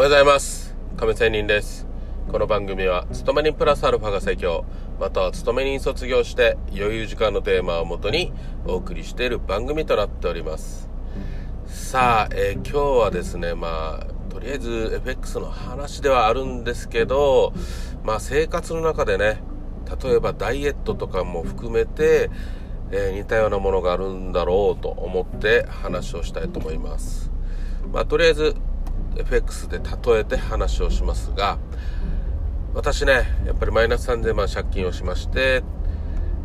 おはようございます。亀仙人です。この番組は勤め人プラスアルファが最強。または勤め人卒業して余裕時間のテーマをもとにお送りしている番組となっております。さあ、えー、今日はですねまあとりあえず FX の話ではあるんですけどまあ生活の中でね例えばダイエットとかも含めて、えー、似たようなものがあるんだろうと思って話をしたいと思います。まあとりあえず FX で例えて話をしますが私ねやっぱりマイナス3000万借金をしまして、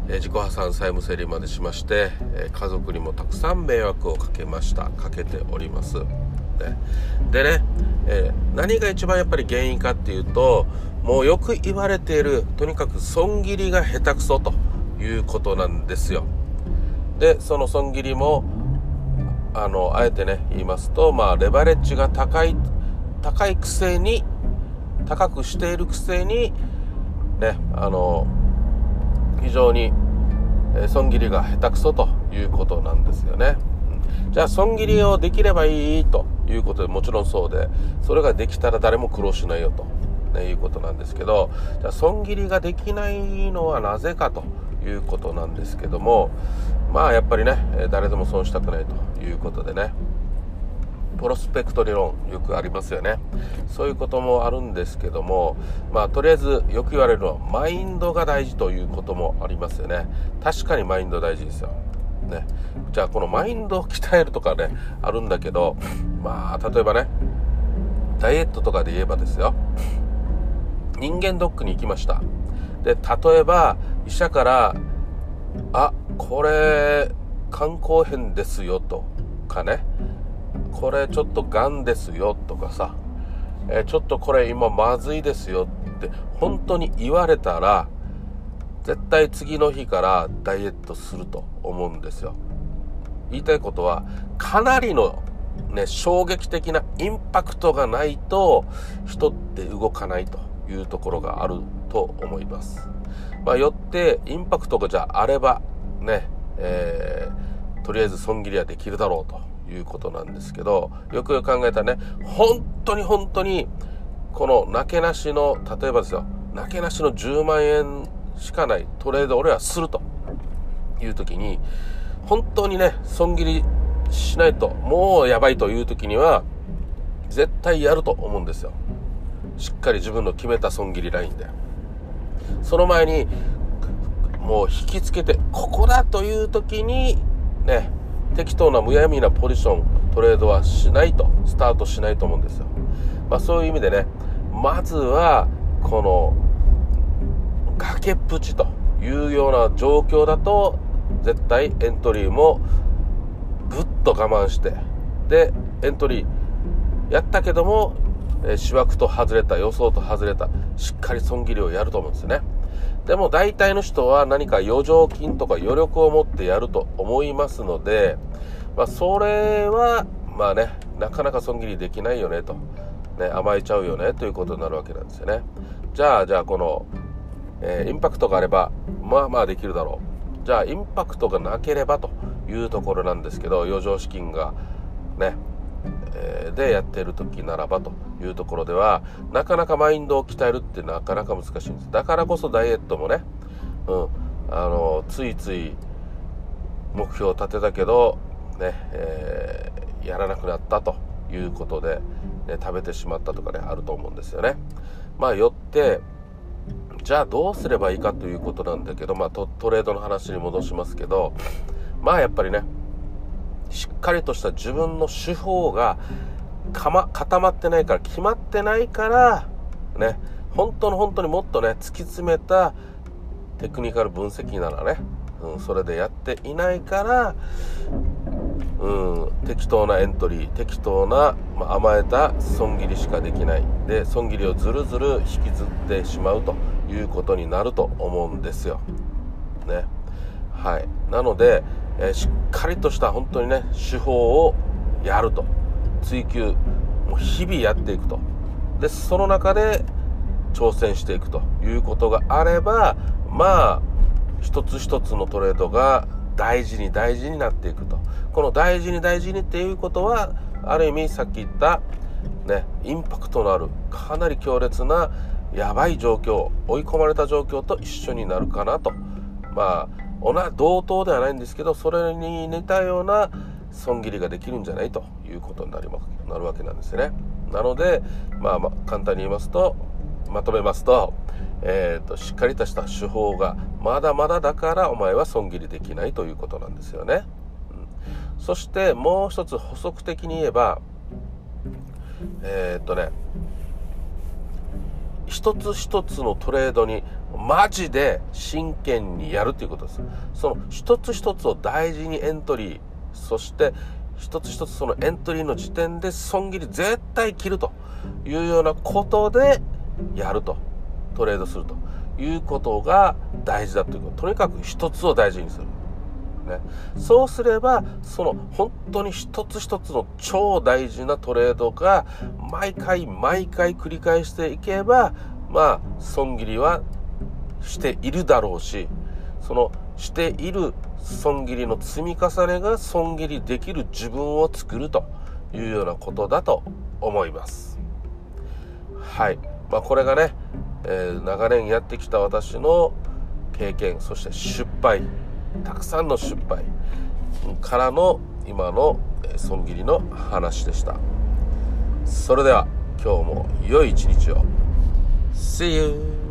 え、自己破産債務整理までしまして、え、家族にもたくさん迷惑をかけました。かけております。ね、でね、えー、何が一番やっぱり原因かっていうともうよく言われているとにかく損切りが下手くそということなんですよ。でその損切りもあのあえてね言いますとまあレバレッジが高い高いくせに高くしているくせにねあの非常にえ損切りが下手くそということなんですよね。じゃあ損切りをできればいいということでもちろんそうでそれができたら誰も苦労しないよと、ね、いうことなんですけどじゃあ損切りができないのはなぜかということなんですけどもまあやっぱりね誰でも損したくないということでね。プロスペクト理論よくありますよね。そういうこともあるんですけどもまあとりあえずよく言われるのはマインドが大事ということもありますよね。確かにマインド大事ですよ。ね。じゃあこのマインドを鍛えるとかねあるんだけどまあ例えばねダイエットとかで言えばですよ。人間ドックに行きました。で例えば医者から「あこれ肝硬変ですよ」とかね「これちょっとがんですよ」とかさ「えちょっとこれ今まずいですよ」って本当に言われたら絶対次の日からダイエットすると思うんですよ。言いたいことはかなりのね衝撃的なインパクトがないと人って動かないというところがあると思います。まあ、よってインパクトがじゃああればね、えー、とりあえず損切りはできるだろうということなんですけどよくよく考えたらね本当に本当にこのなけなしの例えばですよなけなしの10万円しかないトレード俺はするという時に本当にね損切りしないともうやばいという時には絶対やると思うんですよ。しっかり自分の決めた損切りラインで。その前にもう引きつけてここだという時にね適当なむやみなポジショントレードはしないとスタートしないと思うんですよ、まあ、そういう意味でねまずはこの崖っぷちというような状況だと絶対エントリーもぐっと我慢してでエントリーやったけどもえー、主枠と外れた予想と外れたしっかり損切りをやると思うんですよね。でも大体の人は何か余剰金とか余力を持ってやると思いますので、まあ、それはまあねなかなか損切りできないよねと、ね、甘えちゃうよねということになるわけなんですよね。じゃあじゃあこの、えー、インパクトがあればまあまあできるだろう。じゃあインパクトがなければというところなんですけど余剰資金がね。でやっている時ならばというところではなかなかマインドを鍛えるってなかなか難しいんです。だからこそダイエットもね、うん、あのついつい目標を立てたけどね、えー、やらなくなったということで、ね、食べてしまったとかねあると思うんですよね。まあよってじゃあどうすればいいかということなんだけど、まあ、トレードの話に戻しますけどまあやっぱりねしっかりとした自分の手法がか、ま、固まってないから決まってないからね本当の本当にもっとね突き詰めたテクニカル分析ならね、うん、それでやっていないからうん適当なエントリー適当な、まあ、甘えた損切りしかできない。で損切りをずるずる引きずってしまうということになると思うんですよ。ね。はい。なのでえー、しっかりとした本当にね手法をやると。追求もう日々やっていくと。でその中で挑戦していくということがあればまあ一つ一つのトレードが大事に大事になっていくと。この大事に大事にっていうことはある意味さっき言ったねインパクトのあるかなり強烈なやばい状況追い込まれた状況と一緒になるかなと。まあ同等ではないんですけどそれに似たような損切りができるんじゃないということになりますなるわけなんですね。なので、まあ、まあ簡単に言いますとまとめますと,、えーと、しっかりとした手法がまだまだだからお前は損切りできないということなんですよね、うん、そしてもう一つ補足的に言えばえっ、とね一つ一つのトレードにマジで真剣にやるということです。その一つ一つを大事にエントリーそして一つ一つそのエントリーの時点で損切り絶対切るというようなことでやると。トレードするということが大事だということ。とにかく一つを大事にする、ね、そうすればその本当に一つ一つの超大事なトレードが毎回毎回繰り返していけばまあ損切りはしているだろうしそのしている損切りの積み重ねが損切りできる自分を作るというようなことだと思います。はい。まあこれがね、えー、長年やってきた私の経験そして失敗たくさんの失敗からの今の損切りの話でした。それでは今日も良い一日を。See you!